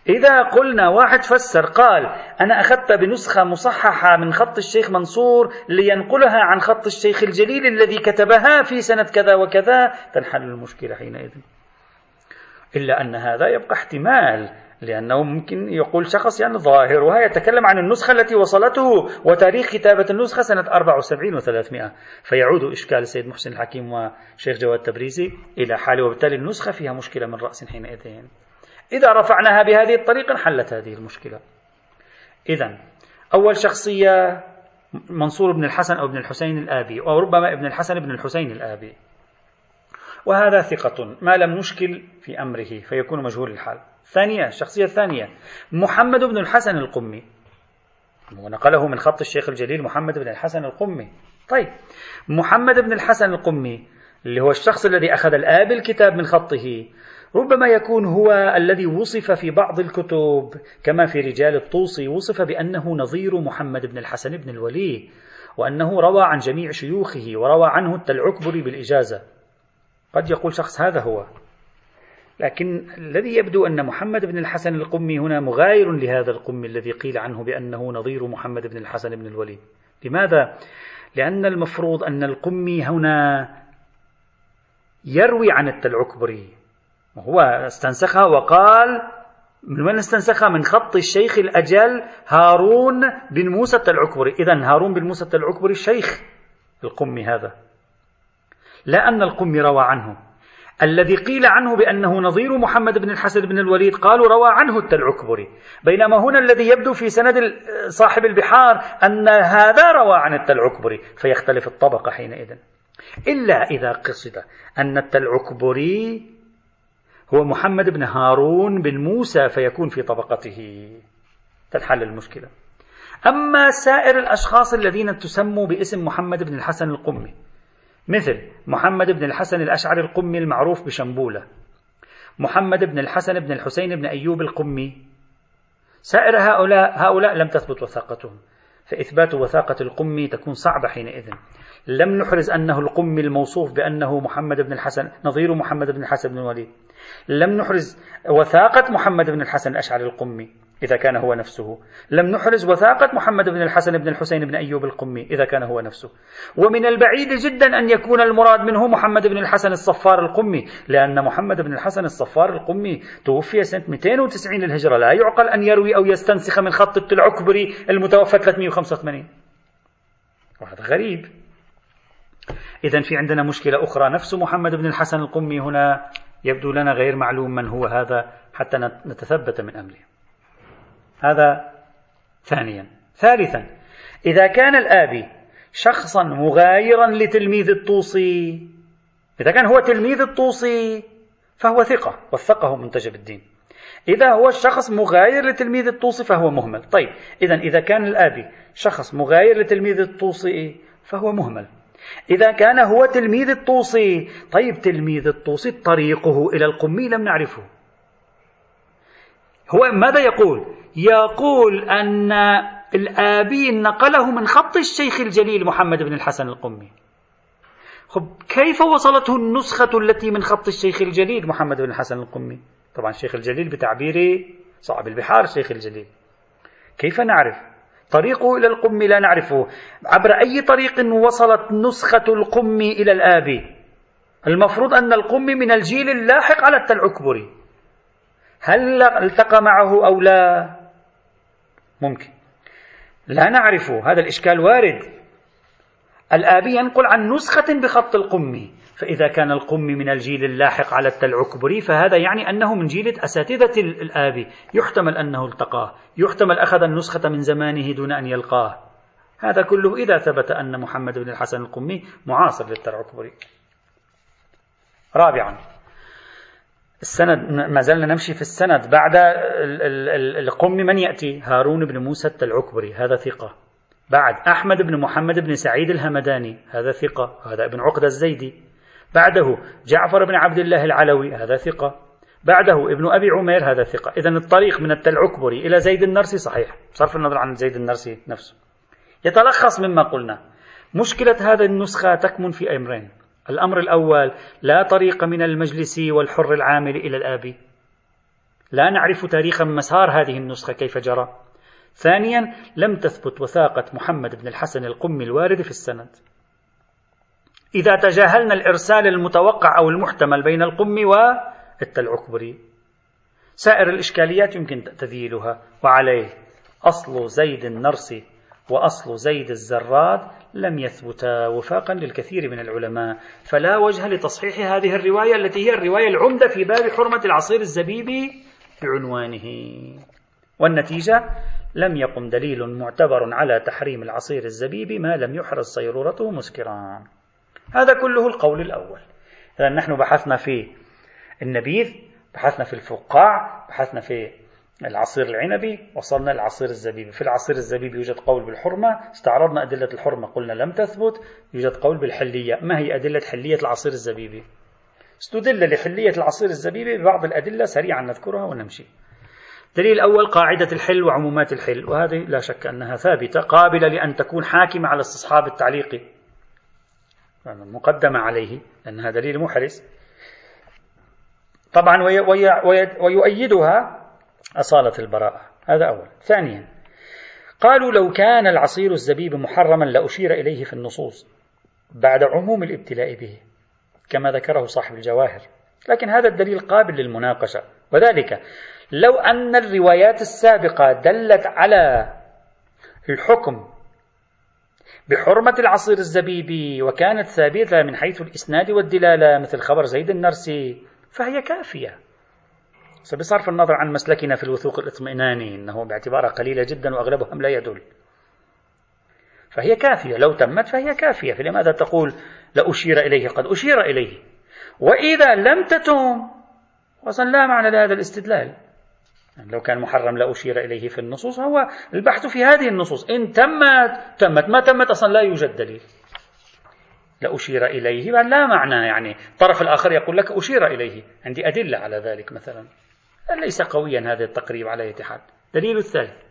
إذا قلنا واحد فسر قال أنا أخذت بنسخة مصححة من خط الشيخ منصور لينقلها عن خط الشيخ الجليل الذي كتبها في سنة كذا وكذا تنحل المشكلة حينئذ. إلا أن هذا يبقى احتمال لأنه ممكن يقول شخص يعني ظاهرها يتكلم عن النسخة التي وصلته وتاريخ كتابة النسخة سنة 74 و300 فيعود إشكال السيد محسن الحكيم وشيخ جواد تبريزي إلى حاله وبالتالي النسخة فيها مشكلة من رأس حينئذ. إذا رفعناها بهذه الطريقة انحلت هذه المشكلة. إذا أول شخصية منصور بن الحسن أو ابن الحسين الآبي أو ربما ابن الحسن بن الحسين الآبي. وهذا ثقة ما لم نشكل في أمره فيكون مجهول الحال. ثانية الشخصية الثانية محمد بن الحسن القمي. ونقله من خط الشيخ الجليل محمد بن الحسن القمي. طيب محمد بن الحسن القمي اللي هو الشخص الذي أخذ الآب الكتاب من خطه ربما يكون هو الذي وصف في بعض الكتب كما في رجال الطوسي وصف بأنه نظير محمد بن الحسن بن الولي وأنه روى عن جميع شيوخه وروى عنه التلعكبري بالإجازة. قد يقول شخص هذا هو. لكن الذي يبدو أن محمد بن الحسن القمي هنا مغاير لهذا القمي الذي قيل عنه بأنه نظير محمد بن الحسن بن الوليد. لماذا؟ لأن المفروض أن القمي هنا يروي عن التلعكبري وهو استنسخها وقال من من استنسخها؟ من خط الشيخ الأجل هارون بن موسى التلعكبري. إذا هارون بن موسى التلعكبري الشيخ القمي هذا. لا أن القمي روى عنه. الذي قيل عنه بأنه نظير محمد بن الحسن بن الوليد قالوا روى عنه التلعكبري. بينما هنا الذي يبدو في سند صاحب البحار أن هذا روى عن التلعكبري فيختلف الطبقة حينئذ. إلا إذا قصد أن التلعكبري هو محمد بن هارون بن موسى فيكون في طبقته. تنحل المشكلة. أما سائر الأشخاص الذين تسموا باسم محمد بن الحسن القمي مثل محمد بن الحسن الأشعري القمي المعروف بشنبولة محمد بن الحسن بن الحسين بن أيوب القمي سائر هؤلاء هؤلاء لم تثبت وثاقتهم فإثبات وثاقة القمي تكون صعبة حينئذ. لم نحرز أنه القمي الموصوف بأنه محمد بن الحسن نظير محمد بن الحسن بن الوليد. لم نحرز وثاقة محمد بن الحسن الأشعري القمي إذا كان هو نفسه. لم نحرز وثاقة محمد بن الحسن بن الحسين بن أيوب القمي إذا كان هو نفسه. ومن البعيد جدا أن يكون المراد منه محمد بن الحسن الصفار القمي لأن محمد بن الحسن الصفار القمي توفي سنة 290 للهجرة. لا يعقل أن يروي أو يستنسخ من خط العكبري المتوفى 385 وهذا غريب. إذا في عندنا مشكلة أخرى. نفس محمد بن الحسن القمي هنا يبدو لنا غير معلوم من هو هذا حتى نتثبت من أمره. هذا ثانيا. ثالثا إذا كان الآبي شخصا مغايرا لتلميذ الطوسي إذا كان هو تلميذ الطوسي فهو ثقة وثقه منتجب الدين. إذا هو الشخص مغاير لتلميذ الطوسي فهو مهمل. طيب إذا إذا كان الآبي شخص مغاير لتلميذ الطوسي فهو مهمل. إذا كان هو تلميذ الطوسي. طيب تلميذ الطوسي طريقه إلى القمي لم نعرفه. هو ماذا يقول؟ يقول أن الآبي نقله من خط الشيخ الجليل محمد بن الحسن القمي. خب كيف وصلته النسخة التي من خط الشيخ الجليل محمد بن الحسن القمي؟ طبعا الشيخ الجليل بتعبير صعب البحار الشيخ الجليل. كيف نعرف؟ طريقه إلى القم لا نعرفه. عبر أي طريق وصلت نسخة القم إلى الآبي المفروض أن القم من الجيل اللاحق على التلعكبري هل التقى معه أو لا؟ ممكن. لا نعرف هذا الإشكال وارد. الآبي ينقل عن نسخة بخط القمي فإذا كان القمي من الجيل اللاحق على التلعكبري فهذا يعني أنه من جيل أساتذة الآبي. يحتمل أنه التقاه. يحتمل أخذ النسخة من زمانه دون أن يلقاه. هذا كله إذا ثبت أن محمد بن الحسن القمي معاصر للتلعكبري رابعا. السند ما زلنا نمشي في السند. بعد القم من يأتي؟ هارون بن موسى التلعكبري. هذا ثقة. بعد أحمد بن محمد بن سعيد الهمداني. هذا ثقة. هذا ابن عقدة الزيدي. بعده جعفر بن عبد الله العلوي هذا ثقة. بعده ابن أبي عمير هذا ثقة. إذا الطريق من التلعكبري إلى زيد النرسي صحيح. بصرف النظر عن زيد النرسي نفسه. يتلخص مما قلنا. مشكلة هذه النسخة تكمن في أمرين. الأمر الأول لا طريق من المجلس والحر العامل إلى الآبي. لا نعرف تاريخ مسار هذه النسخة كيف جرى. ثانيا لم تثبت وثاقة محمد بن الحسن القمي الوارد في السند. إذا تجاهلنا الإرسال المتوقع أو المحتمل بين القم والتلعكبري. سائر الإشكاليات يمكن تذييلها وعليه أصل زيد النرسي وأصل زيد الزراد لم يثبتا وفاقا للكثير من العلماء. فلا وجه لتصحيح هذه الرواية التي هي الرواية العمدة في باب حرمة العصير الزبيبي بعنوانه. والنتيجة لم يقم دليل معتبر على تحريم العصير الزبيبي ما لم يحرز صيرورته مسكرا. هذا كله القول الأول. إذا نحن بحثنا في النبيذ بحثنا في الفقاع بحثنا في العصير العنبي وصلنا للعصير الزبيبي. في العصير الزبيبي يوجد قول بالحرمة استعرضنا أدلة الحرمة قلنا لم تثبت يوجد قول بالحلية. ما هي أدلة حلية العصير الزبيبي؟ استدل لحلية العصير الزبيبي ببعض الأدلة سريعا نذكرها ونمشي. دليل الأول قاعدة الحل وعمومات الحل وهذه لا شك أنها ثابتة قابلة لأن تكون حاكمة على استصحاب التعليق مقدمة عليه لأنها دليل محرز. طبعا ويؤيدها أصالة البراءة. هذا أول. ثانيا قالوا لو كان العصير الزبيب محرما لأشير إليه في النصوص بعد عموم الابتلاء به كما ذكره صاحب الجواهر. لكن هذا الدليل قابل للمناقشة. وذلك لو أن الروايات السابقة دلت على الحكم بحرمة العصير الزبيبي وكانت ثابتة من حيث الإسناد والدلالة مثل خبر زيد النرسي فهي كافية. بصرف النظر عن مسلكنا في الوثوق الاطمئناني أنه باعتبارها قليلة جدا وأغلبهم لا يدل. فهي كافية لو تمت فهي كافية فلماذا تقول لأشير إليه؟ قد أشير إليه. وإذا لم تتم أصلا لا معنى لهذا الاستدلال. يعني لو كان محرم لا أشير إليه في النصوص هو البحث في هذه النصوص. إن تمت تمت. ما تمت أصلا لا يوجد دليل. لا أشير إليه. لا معنى يعني. الطرف الآخر يقول لك أشير إليه. عندي أدلة على ذلك مثلا. ليس قويا هذا التقريب على اتحاد دليل الثالث.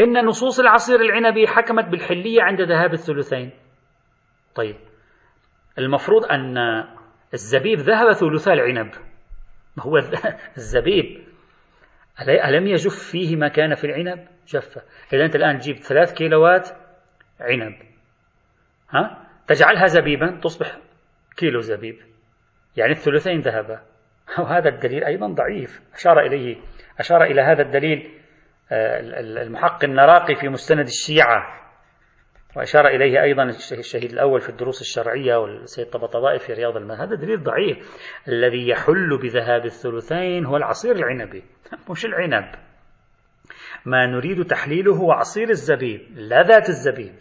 إن نصوص العصير العنبي حكمت بالحلية عند ذهاب الثلثين. طيب. المفروض أن الزبيب ذهب ثلثا العنب. ما هو الزبيب؟ ألم يجف فيه ما كان في العنب؟ جف إذا أنت الآن تجيب ثلاث كيلوات عنب. ها؟ تجعلها زبيبا؟ تصبح كيلو زبيب. يعني الثلثين ذهبا. وهذا الدليل أيضا ضعيف. أشار إليه. أشار إلى هذا الدليل آه، المحقق النراقي في مستند الشيعة. وأشار إليه أيضا الشهيد الأول في الدروس الشرعية والسيد طبطبائي في رياض المال هذا دليل ضعيف. الذي يحل بذهاب الثلثين هو العصير العنبي مش العنب. ما نريد تحليله هو عصير الزبيب لا ذات الزبيب.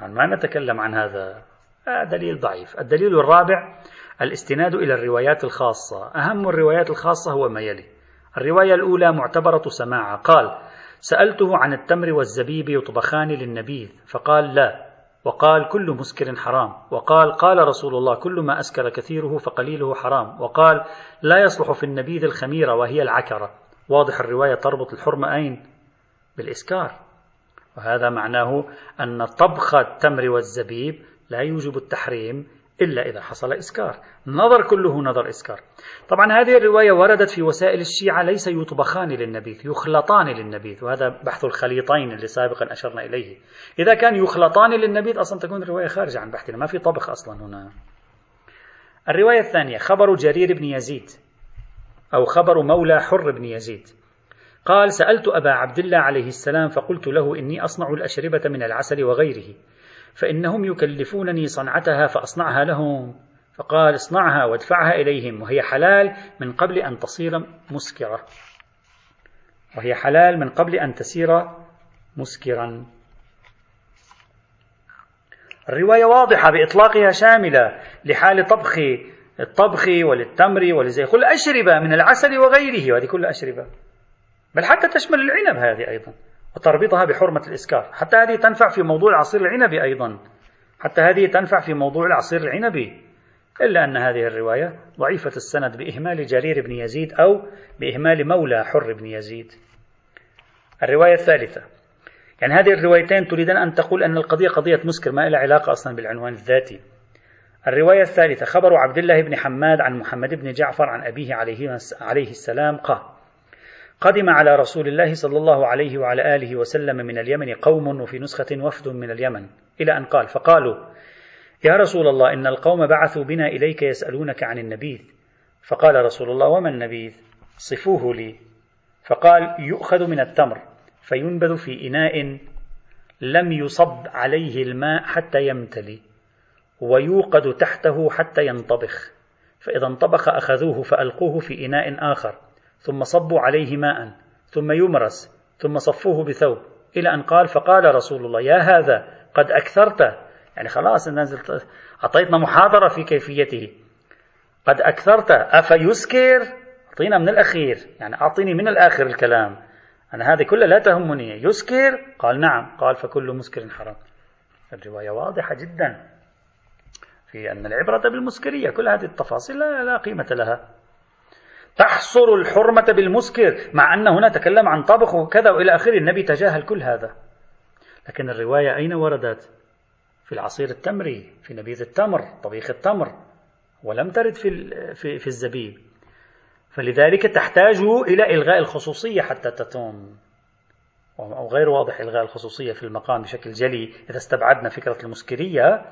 ما نتكلم عن هذا؟ دليل ضعيف. الدليل الرابع الاستناد إلى الروايات الخاصة. أهم الروايات الخاصة هو ما يلي. الرواية الأولى معتبرة سماعة. قال سألته عن التمر والزبيب يطبخان للنبيذ فقال لا وقال كل مسكر حرام وقال قال رسول الله كل ما أسكر كثيره فقليله حرام وقال لا يصلح في النبيذ الخميرة وهي العكرة واضح الرواية تربط الحرمة أين؟ بالإسكار وهذا معناه أن طبخ التمر والزبيب لا يوجب التحريم إلا إذا حصل إسكار. نظر كله نظر إسكار. طبعا هذه الرواية وردت في وسائل الشيعة ليس يطبخان للنبيذ يخلطان للنبيذ وهذا بحث الخليطين اللي سابقا أشرنا إليه. إذا كان يخلطان للنبيذ أصلا تكون الرواية خارجة عن بحثنا ما في طبخ أصلا هنا. الرواية الثانية خبر جرير بن يزيد أو خبر مولى حر بن يزيد. قال سألت أبا عبد الله عليه السلام فقلت له إني أصنع الأشربة من العسل وغيره. فإنهم يكلفونني صنعتها فأصنعها لهم. فقال اصنعها وادفعها إليهم وهي حلال من قبل أن تصير مسكرة. وهي حلال من قبل أن تسير مسكرا. الرواية واضحة بإطلاقها شاملة لحال طبخ للطبخ وللتمر ولزي كل أشربة من العسل وغيره وهذه كلها أشربة. بل حتى تشمل العنب هذه أيضا. وتربطها بحرمة الإسكار. حتى هذه تنفع في موضوع العصير العنبي أيضا. حتى هذه تنفع في موضوع العصير العنبي إلا أن هذه الرواية ضعيفة السند بإهمال جرير بن يزيد أو بإهمال مولى حر بن يزيد. الرواية الثالثة. يعني هذه الروايتين تريدان أن تقول أن القضية قضية مسكر ما لها علاقة أصلا بالعنوان الذاتي. الرواية الثالثة. خبر عبد الله بن حماد عن محمد بن جعفر عن أبيه عليه, عليه السلام قال قدم على رسول الله صلى الله عليه وعلى آله وسلم من اليمن قوم وفي نسخة وفد من اليمن إلى أن قال فقالوا يا رسول الله إن القوم بعثوا بنا إليك يسألونك عن النبيذ. فقال رسول الله وما النبيذ؟ صفوه لي. فقال يؤخذ من التمر فينبذ في إناء لم يصب عليه الماء حتى يمتلي ويوقد تحته حتى ينطبخ. فإذا انطبخ أخذوه فألقوه في إناء آخر. ثم صبوا عليه ماء ثم يمرس ثم صفوه بثوب إلى أن قال فقال رسول الله يا هذا قد أكثرت. يعني خلاص نزلت أعطيتنا محاضرة في كيفيته. قد أكثرت أفيسكر؟ أعطينا من الأخير. يعني أعطيني من الآخر الكلام. أنا هذه كلها لا تهمني. يسكر؟ قال نعم. قال فكل مسكر حرام. الرواية واضحة جدا في أن العبرة بالمسكرية كل هذه التفاصيل لا, لا قيمة لها. تحصر الحرمة بالمسكر مع أن هنا تكلم عن طبخ وكذا وإلى آخره. النبي تجاهل كل هذا. لكن الرواية أين وردت؟ في العصير التمري في نبيذ التمر طبيخ التمر ولم ترد في, في, في الزبيب. فلذلك تحتاج إلى إلغاء الخصوصية حتى تتم. وغير واضح إلغاء الخصوصية في المقام بشكل جلي إذا استبعدنا فكرة المسكرية.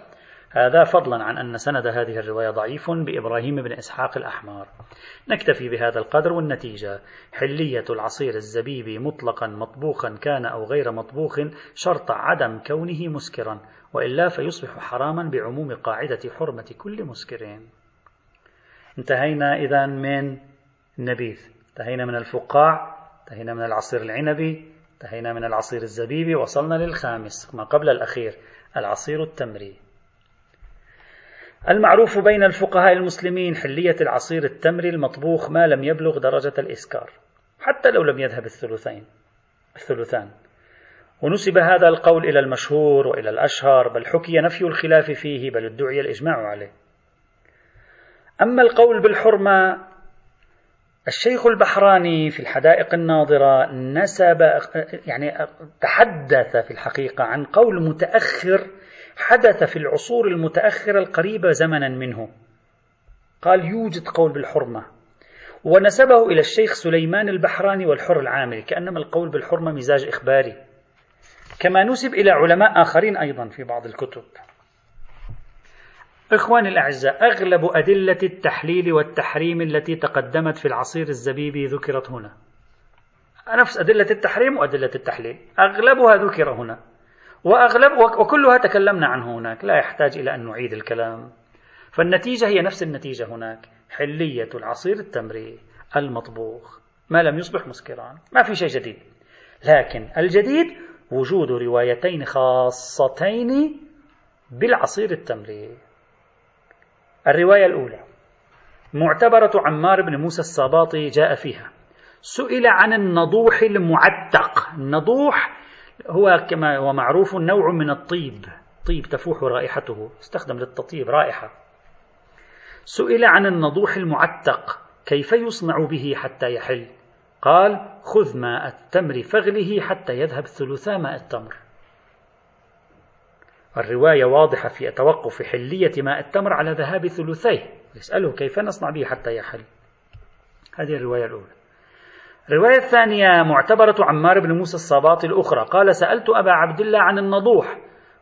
هذا فضلا عن أن سند هذه الرواية ضعيف بإبراهيم بن إسحاق الأحمر. نكتفي بهذا القدر والنتيجة. حلية العصير الزبيبي مطلقا مطبوخا كان أو غير مطبوخ شرط عدم كونه مسكرا وإلا فيصبح حراما بعموم قاعدة حرمة كل مسكر. انتهينا إذا من النبيذ. انتهينا من الفقاع. انتهينا من العصير العنبي. انتهينا من العصير الزبيبي. وصلنا للخامس ما قبل الأخير العصير التمري. المعروف بين الفقهاء المسلمين حلية العصير التمري المطبوخ ما لم يبلغ درجة الإسكار حتى لو لم يذهب الثلثين الثلثان. ونسب هذا القول إلى المشهور وإلى الأشهر بل حكي نفي الخلاف فيه بل ادعي الإجماع عليه. أما القول بالحرمة الشيخ البحراني في الحدائق الناظرة نسب يعني تحدث في الحقيقة عن قول متأخر حدث في العصور المتأخرة القريبة زمنا منه. قال يوجد قول بالحرمة. ونسبه إلى الشيخ سليمان البحراني والحر العامري كأنما القول بالحرمة مزاج إخباري. كما نسب إلى علماء آخرين أيضا في بعض الكتب. إخواني الأعزاء أغلب أدلة التحليل والتحريم التي تقدمت في العصير الزبيبي ذكرت هنا. نفس أدلة التحريم وأدلة التحليل. أغلبها ذكر هنا. وأغلب وكلها تكلمنا عنه هناك. لا يحتاج إلى أن نعيد الكلام. فالنتيجة هي نفس النتيجة هناك. حلية العصير التمري المطبوخ. ما لم يصبح مسكرا. ما في شيء جديد. لكن الجديد وجود روايتين خاصتين بالعصير التمري. الرواية الأولى. معتبرة عمار بن موسى الصباطي جاء فيها. سئل عن النضوح المعتق. النضوح هو كما هو معروف نوع من الطيب. طيب تفوح رائحته. استخدم للتطيب رائحة. سئل عن النضوح المعتق. كيف يصنع به حتى يحل؟ قال خذ ماء التمر فاغله حتى يذهب ثلثا ماء التمر. الرواية واضحة في توقف حلية ماء التمر على ذهاب ثلثيه. يسأله كيف نصنع به حتى يحل. هذه الرواية الأولى. الرواية الثانية معتبرة عمار بن موسى الصباطي الأخرى. قال سألت أبا عبد الله عن النضوح.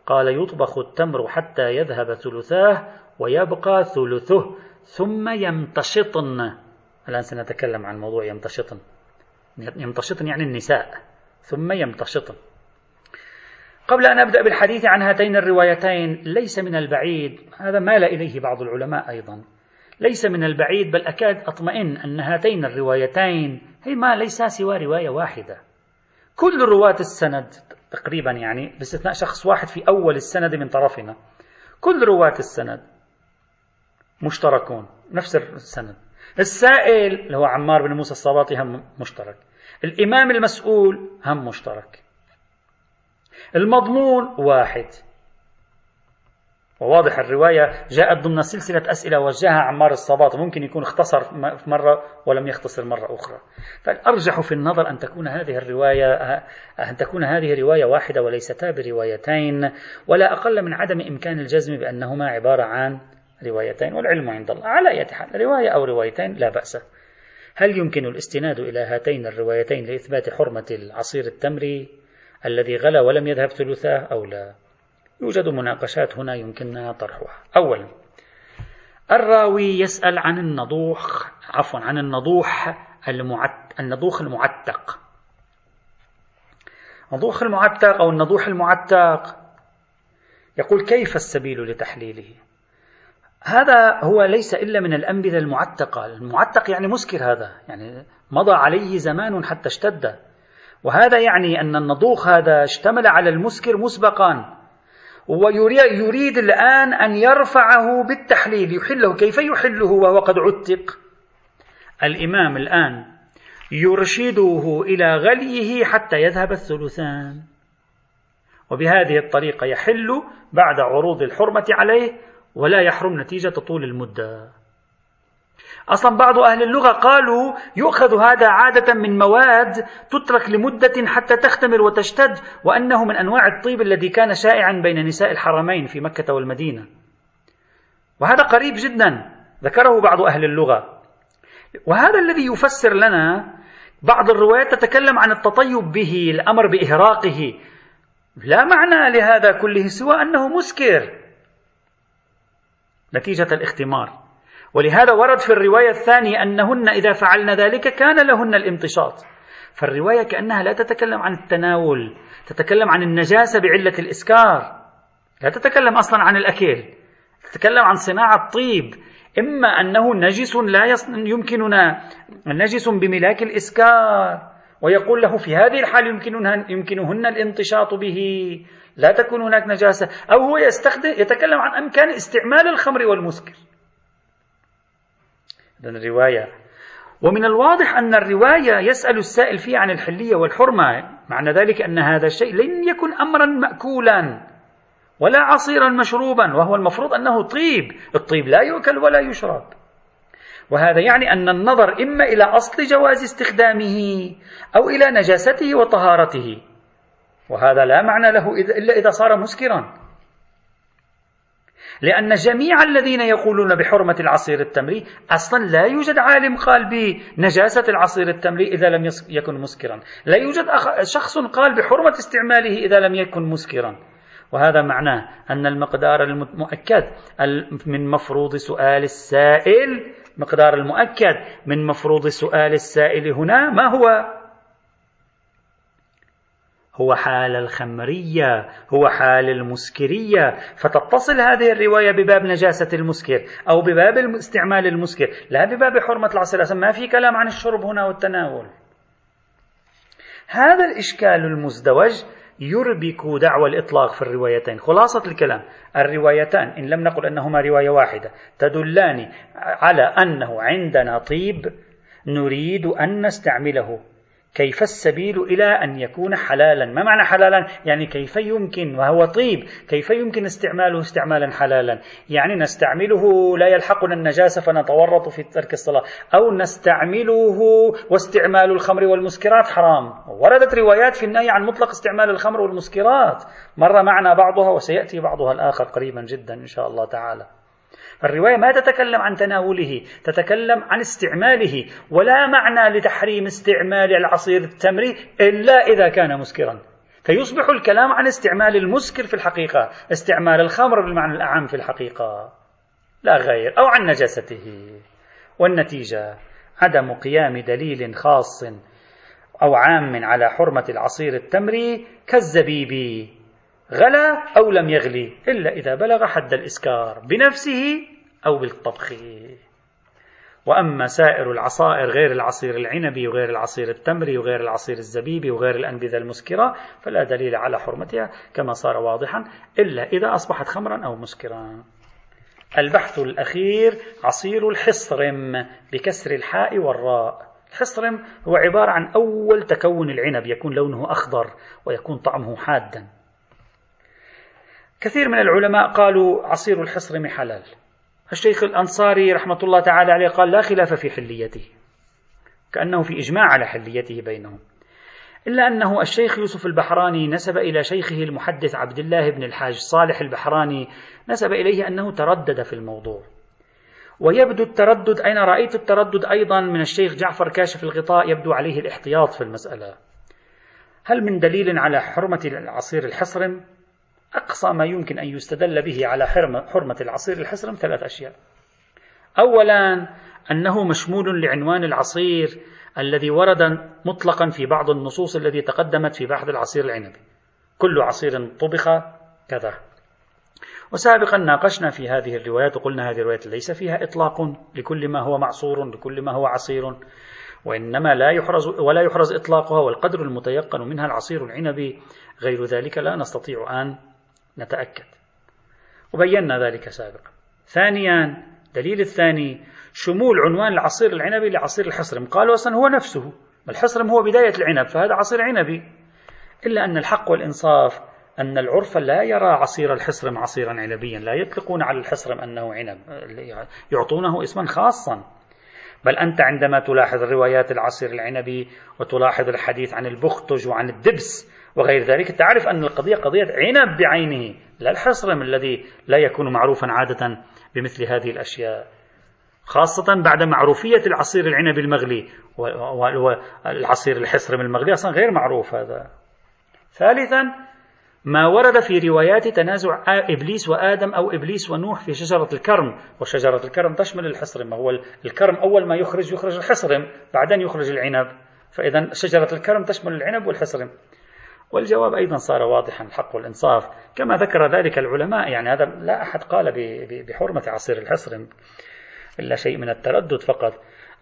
قال يطبخ التمر حتى يذهب ثلثاه ويبقى ثلثه ثم يمتشطن. الآن سنتكلم عن موضوع يمتشطن. يمتشطن يعني النساء ثم يمتشطن. قبل أن أبدأ بالحديث عن هاتين الروايتين ليس من البعيد هذا مال إليه بعض العلماء أيضا ليس من البعيد بل أكاد أطمئن أن هاتين الروايتين هي ما ليس سوى رواية واحدة. كل رواة السند تقريبا يعني باستثناء شخص واحد في أول السند من طرفنا كل رواة السند مشتركون نفس السند. السائل اللي هو عمار بن موسى الصباطي هم مشترك. الإمام المسؤول هم مشترك. المضمون واحد. وواضح الرواية جاءت ضمن سلسلة أسئلة وجهها عمار الصباط ممكن يكون اختصر مرة ولم يختصر مرة أخرى. فالأرجح في النظر أن تكون هذه الرواية أن تكون هذه رواية واحدة وليستا بروايتين ولا أقل من عدم إمكان الجزم بأنهما عبارة عن روايتين والعلم عند الله. على أي حال رواية أو روايتين لا بأس. هل يمكن الاستناد إلى هاتين الروايتين لإثبات حرمة العصير التمري الذي غلى ولم يذهب ثلثاه أو لا؟ يوجد مناقشات هنا يمكننا طرحها. أولا الراوي يسأل عن النضوح عفوا عن النضوح المعت... النضوخ المعتق. نضوخ المعتق أو النضوح المعتق. يقول كيف السبيل لتحليله؟ هذا هو ليس إلا من الأنبذة المعتقة. المعتق يعني مسكر هذا. يعني مضى عليه زمان حتى اشتد. وهذا يعني أن النضوخ هذا اشتمل على المسكر مسبقا. ويريد الآن أن يرفعه بالتحليل. يحله. كيف يحله وهو قد عتق؟ الإمام الآن يرشده إلى غليه حتى يذهب الثلثان. وبهذه الطريقة يحل بعد عروض الحرمة عليه ولا يحرم نتيجة طول المدة. أصلا بعض أهل اللغة قالوا يؤخذ هذا عادة من مواد تترك لمدة حتى تختمر وتشتد وأنه من أنواع الطيب الذي كان شائعا بين نساء الحرمين في مكة والمدينة. وهذا قريب جدا ذكره بعض أهل اللغة. وهذا الذي يفسر لنا بعض الروايات تتكلم عن التطيب به الأمر بإهراقه. لا معنى لهذا كله سوى أنه مسكر. نتيجة الاختمار. ولهذا ورد في الرواية الثانية أنهن إذا فعلن ذلك كان لهن الامتشاط فالرواية كأنها لا تتكلم عن التناول تتكلم عن النجاسة بعلة الإسكار لا تتكلم أصلا عن الأكل تتكلم عن صناعة طيب إما أنه نجس لا يمكننا نجس بملاك الإسكار ويقول له في هذه الحال يمكنهن, يمكنهن الانتشاط به لا تكون هناك نجاسة. أو هو يستخدم يتكلم عن أمكان استعمال الخمر والمسكر. الرواية. ومن الواضح أن الرواية يسأل السائل فيها عن الحلية والحرمة معنى ذلك أن هذا الشيء لن يكن أمرا مأكولا ولا عصيرا مشروبا وهو المفروض أنه طيب. الطيب لا يؤكل ولا يشرب. وهذا يعني أن النظر إما إلى أصل جواز استخدامه أو إلى نجاسته وطهارته. وهذا لا معنى له إلا إذا صار مسكرا. لأن جميع الذين يقولون بحرمة العصير التمري أصلا لا يوجد عالم قال بنجاسة العصير التمري إذا لم يكن مسكرا. لا يوجد شخص قال بحرمة استعماله إذا لم يكن مسكرا. وهذا معناه أن المقدار المؤكد من مفروض سؤال السائل مقدار المؤكد من مفروض سؤال السائل هنا ما هو؟ هو حال الخمرية هو حال المسكرية. فتتصل هذه الرواية بباب نجاسة المسكر أو بباب استعمال المسكر لا بباب حرمة العصر ما في كلام عن الشرب هنا والتناول. هذا الإشكال المزدوج يربك دعوى الإطلاق في الروايتين. خلاصة الكلام الروايتان إن لم نقل أنهما رواية واحدة تدلان على أنه عندنا طيب نريد أن نستعمله. كيف السبيل إلى أن يكون حلالا؟ ما معنى حلالا؟ يعني كيف يمكن؟ وهو طيب. كيف يمكن استعماله استعمالا حلالا؟ يعني نستعمله لا يلحقنا النجاسة فنتورط في ترك الصلاة. أو نستعمله واستعمال الخمر والمسكرات حرام. وردت روايات في النهي عن مطلق استعمال الخمر والمسكرات. مر معنا بعضها وسيأتي بعضها الآخر قريبا جدا إن شاء الله تعالى. الرواية ما تتكلم عن تناوله تتكلم عن استعماله ولا معنى لتحريم استعمال العصير التمري إلا إذا كان مسكرا. فيصبح الكلام عن استعمال المسكر في الحقيقة استعمال الخمر بالمعنى الأعم في الحقيقة. لا غير أو عن نجاسته. والنتيجة عدم قيام دليل خاص أو عام على حرمة العصير التمري كالزبيب. غلى أو لم يغلي إلا إذا بلغ حد الإسكار بنفسه أو بالطبخ. وأما سائر العصائر غير العصير العنبي وغير العصير التمري وغير العصير الزبيبي وغير الأنبذة المسكرة فلا دليل على حرمتها كما صار واضحا إلا إذا أصبحت خمرا أو مسكرا. البحث الأخير عصير الحصرم بكسر الحاء والراء. الحصرم هو عبارة عن أول تكون العنب يكون لونه أخضر ويكون طعمه حادا. كثير من العلماء قالوا عصير الحصرم حلال. الشيخ الأنصاري رحمة الله تعالى عليه قال لا خلاف في حليته كأنه في إجماع على حليته بينهم. إلا أنه الشيخ يوسف البحراني نسب إلى شيخه المحدث عبد الله بن الحاج صالح البحراني نسب إليه أنه تردد في الموضوع. ويبدو التردد أين رأيت التردد أيضا من الشيخ جعفر كاشف الغطاء يبدو عليه الاحتياط في المسألة. هل من دليل على حرمة العصير الحصرم أقصى ما يمكن أن يستدل به على حرمة العصير الحصرم ثلاث أشياء. أولا أنه مشمول لعنوان العصير الذي ورد مطلقا في بعض النصوص التي تقدمت في بحث العصير العنبي كل عصير طبخ كذا. وسابقا ناقشنا في هذه الروايات وقلنا هذه الروايات ليس فيها إطلاق لكل ما هو معصور لكل ما هو عصير وإنما لا يحرز ولا يحرز إطلاقها والقدر المتيقن منها العصير العنبي غير ذلك لا نستطيع أن نتأكد. وبينا ذلك سابقا. ثانيا دليل الثاني شمول عنوان العصير العنبي لعصير الحصرم. قالوا أصلا هو نفسه الحصرم هو بداية العنب فهذا عصير عنبي. إلا أن الحق والإنصاف أن العرف لا يرى عصير الحصرم عصيرا عنبيا لا يطلقون على الحصرم أنه عنب يعطونه اسما خاصا. بل أنت عندما تلاحظ روايات العصير العنبي وتلاحظ الحديث عن البختج وعن الدبس وغير ذلك تعرف أن القضية قضية عنب بعينه لا الحصرم الذي لا يكون معروفا عادة بمثل هذه الأشياء خاصة بعد معروفية العصير العنبي المغلي والعصير الحصرم المغلي أصلا غير معروف هذا. ثالثا ما ورد في روايات تنازع إبليس وآدم أو إبليس ونوح في شجرة الكرم وشجرة الكرم تشمل الحصرم هو الكرم أول ما يخرج يخرج الحصرم بعدين يخرج العنب. فإذا شجرة الكرم تشمل العنب والحصرم والجواب أيضا صار واضحا الحق والإنصاف. كما ذكر ذلك العلماء يعني هذا لا أحد قال بحرمة عصير الحصرم إلا شيء من التردد فقط.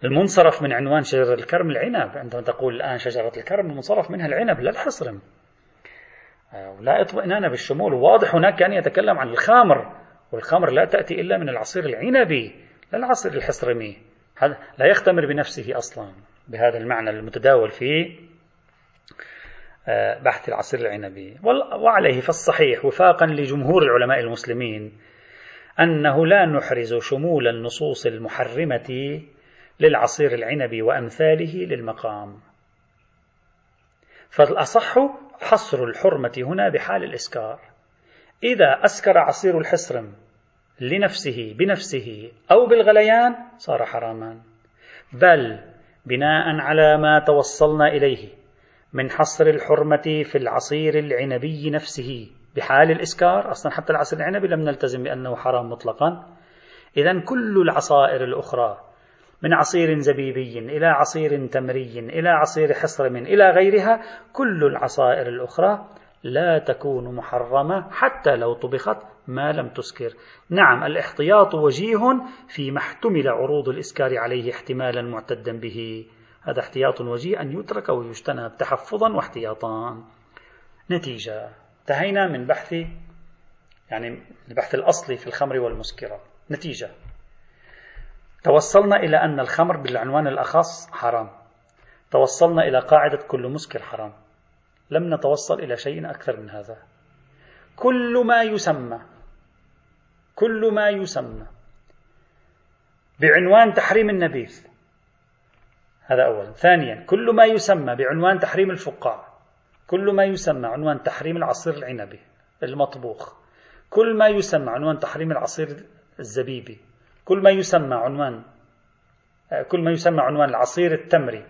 المنصرف من عنوان شجرة الكرم العنب. عندما تقول الآن شجرة الكرم المنصرف منها العنب لا الحصرم لا اطمئنان بالشمول. واضح هناك كان يتكلم عن الخمر والخمر لا تأتي إلا من العصير العنبي لا العصير الحصرمي. هذا لا يختمر بنفسه أصلا. بهذا المعنى المتداول في آه، بحث العصير العنبي. وعليه فالصحيح وفاقا لجمهور العلماء المسلمين أنه لا نحرز شمول النصوص المحرمة للعصير العنبي وأمثاله للمقام. فالأصح حصر الحرمة هنا بحال الإسكار. إذا أسكر عصير الحصرم لنفسه بنفسه أو بالغليان صار حراما بل بناء على ما توصلنا إليه من حصر الحرمة في العصير العنبي نفسه. بحال الإسكار أصلا حتى العصير العنبي لم نلتزم بأنه حرام مطلقا. إذا كل العصائر الأخرى من عصير زبيبي إلى عصير تمري إلى عصير حصرم إلى غيرها كل العصائر الأخرى لا تكون محرمة حتى لو طبخت ما لم تسكر. نعم الاحتياط وجيه فيما احتمل عروض الإسكار عليه احتمالا معتدا به. هذا احتياط وجيه أن يترك ويجتنب تحفظا واحتياطا. نتيجة انتهينا من بحث يعني البحث الأصلي في الخمر والمسكرات نتيجة توصلنا إلى أن الخمر بالعنوان الأخص حرام. توصلنا إلى قاعدة كل مسكر حرام. لم نتوصل إلى شيء أكثر من هذا. كل ما يسمى كل ما يسمى بعنوان تحريم النبيذ. هذا أولا ثانيا كل ما يسمى بعنوان تحريم الفقاع كل ما يسمى عنوان تحريم العصير العنبي المطبوخ كل ما يسمى عنوان تحريم العصير الزبيبي كل ما يسمى عنوان كل ما يسمى عنوان العصير التمري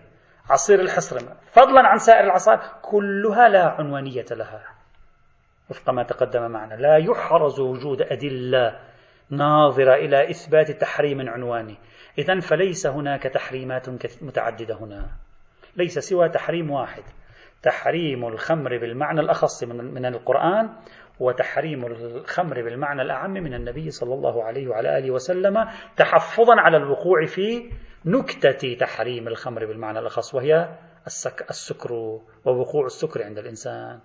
عصير الحصرمة فضلا عن سائر العصائر كلها لا عنوانية لها. وفق ما تقدم معنا لا يحرز وجود أدلة ناظرة إلى إثبات تحريم عنواني. إذا فليس هناك تحريمات متعددة هنا. ليس سوى تحريم واحد. تحريم الخمر بالمعنى الأخص من القرآن وتحريم الخمر بالمعنى الأعم من النبي صلى الله عليه وعلى آله وسلم تحفظا على الوقوع في نكتة تحريم الخمر بالمعنى الأخص وهي السكر ووقوع السكر عند الإنسان.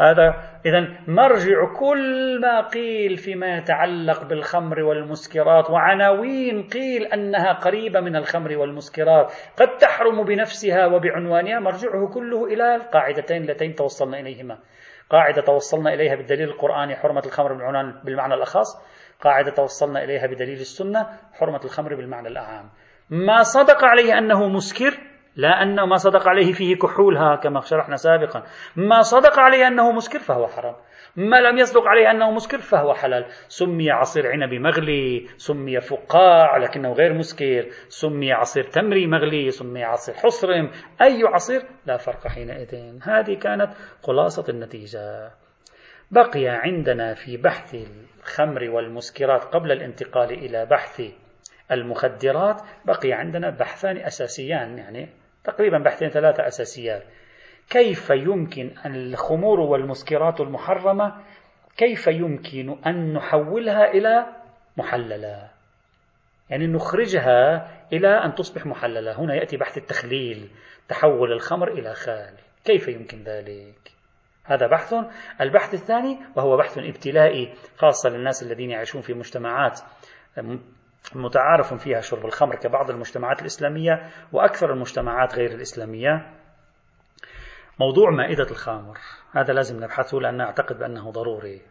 هذا إذا مرجع كل ما قيل فيما يتعلق بالخمر والمسكرات وعناوين قيل أنها قريبة من الخمر والمسكرات قد تحرم بنفسها وبعنوانها مرجعه كله إلى القاعدتين اللتين توصلنا إليهما. قاعدة توصلنا إليها بالدليل القرآني حرمة الخمر بالمعنى الأخص. قاعدة توصلنا إليها بدليل السنة حرمة الخمر بالمعنى الأعام ما صدق عليه أنه مسكر لا أن ما صدق عليه فيه كحولها كما شرحنا سابقا. ما صدق عليه أنه مسكر فهو حرام. ما لم يصدق عليه أنه مسكر فهو حلال. سمي عصير عنب مغلي سمي فقاع لكنه غير مسكر سمي عصير تمري مغلي سمي عصير حصرم أي عصير؟ لا فرق حينئذ. هذه كانت خلاصة النتيجة. بقي عندنا في بحث الخمر والمسكرات قبل الانتقال إلى بحث المخدرات بقي عندنا بحثان أساسيان يعني تقريبا بحثين ثلاثة أساسيات. كيف يمكن الخمور والمسكرات المحرمة كيف يمكن أن نحولها إلى محللة؟ يعني نخرجها إلى أن تصبح محللة. هنا يأتي بحث التخليل تحول الخمر إلى خال. كيف يمكن ذلك؟ هذا بحث. البحث الثاني وهو بحث ابتلائي خاصة للناس الذين يعيشون في مجتمعات متعارف فيها شرب الخمر كبعض المجتمعات الإسلامية وأكثر المجتمعات غير الإسلامية. موضوع مائدة الخمر هذا لازم نبحثه لأن أعتقد بأنه ضروري.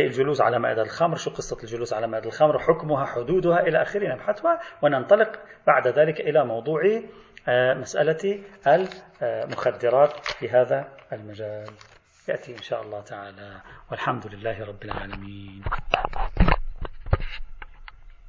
الجلوس على مائدة الخمر شو قصة الجلوس على مائدة الخمر؟ حكمها حدودها إلى آخره نبحثها وننطلق بعد ذلك إلى موضوع آه، مسألة المخدرات في هذا المجال. يأتي إن شاء الله تعالى. والحمد لله رب العالمين.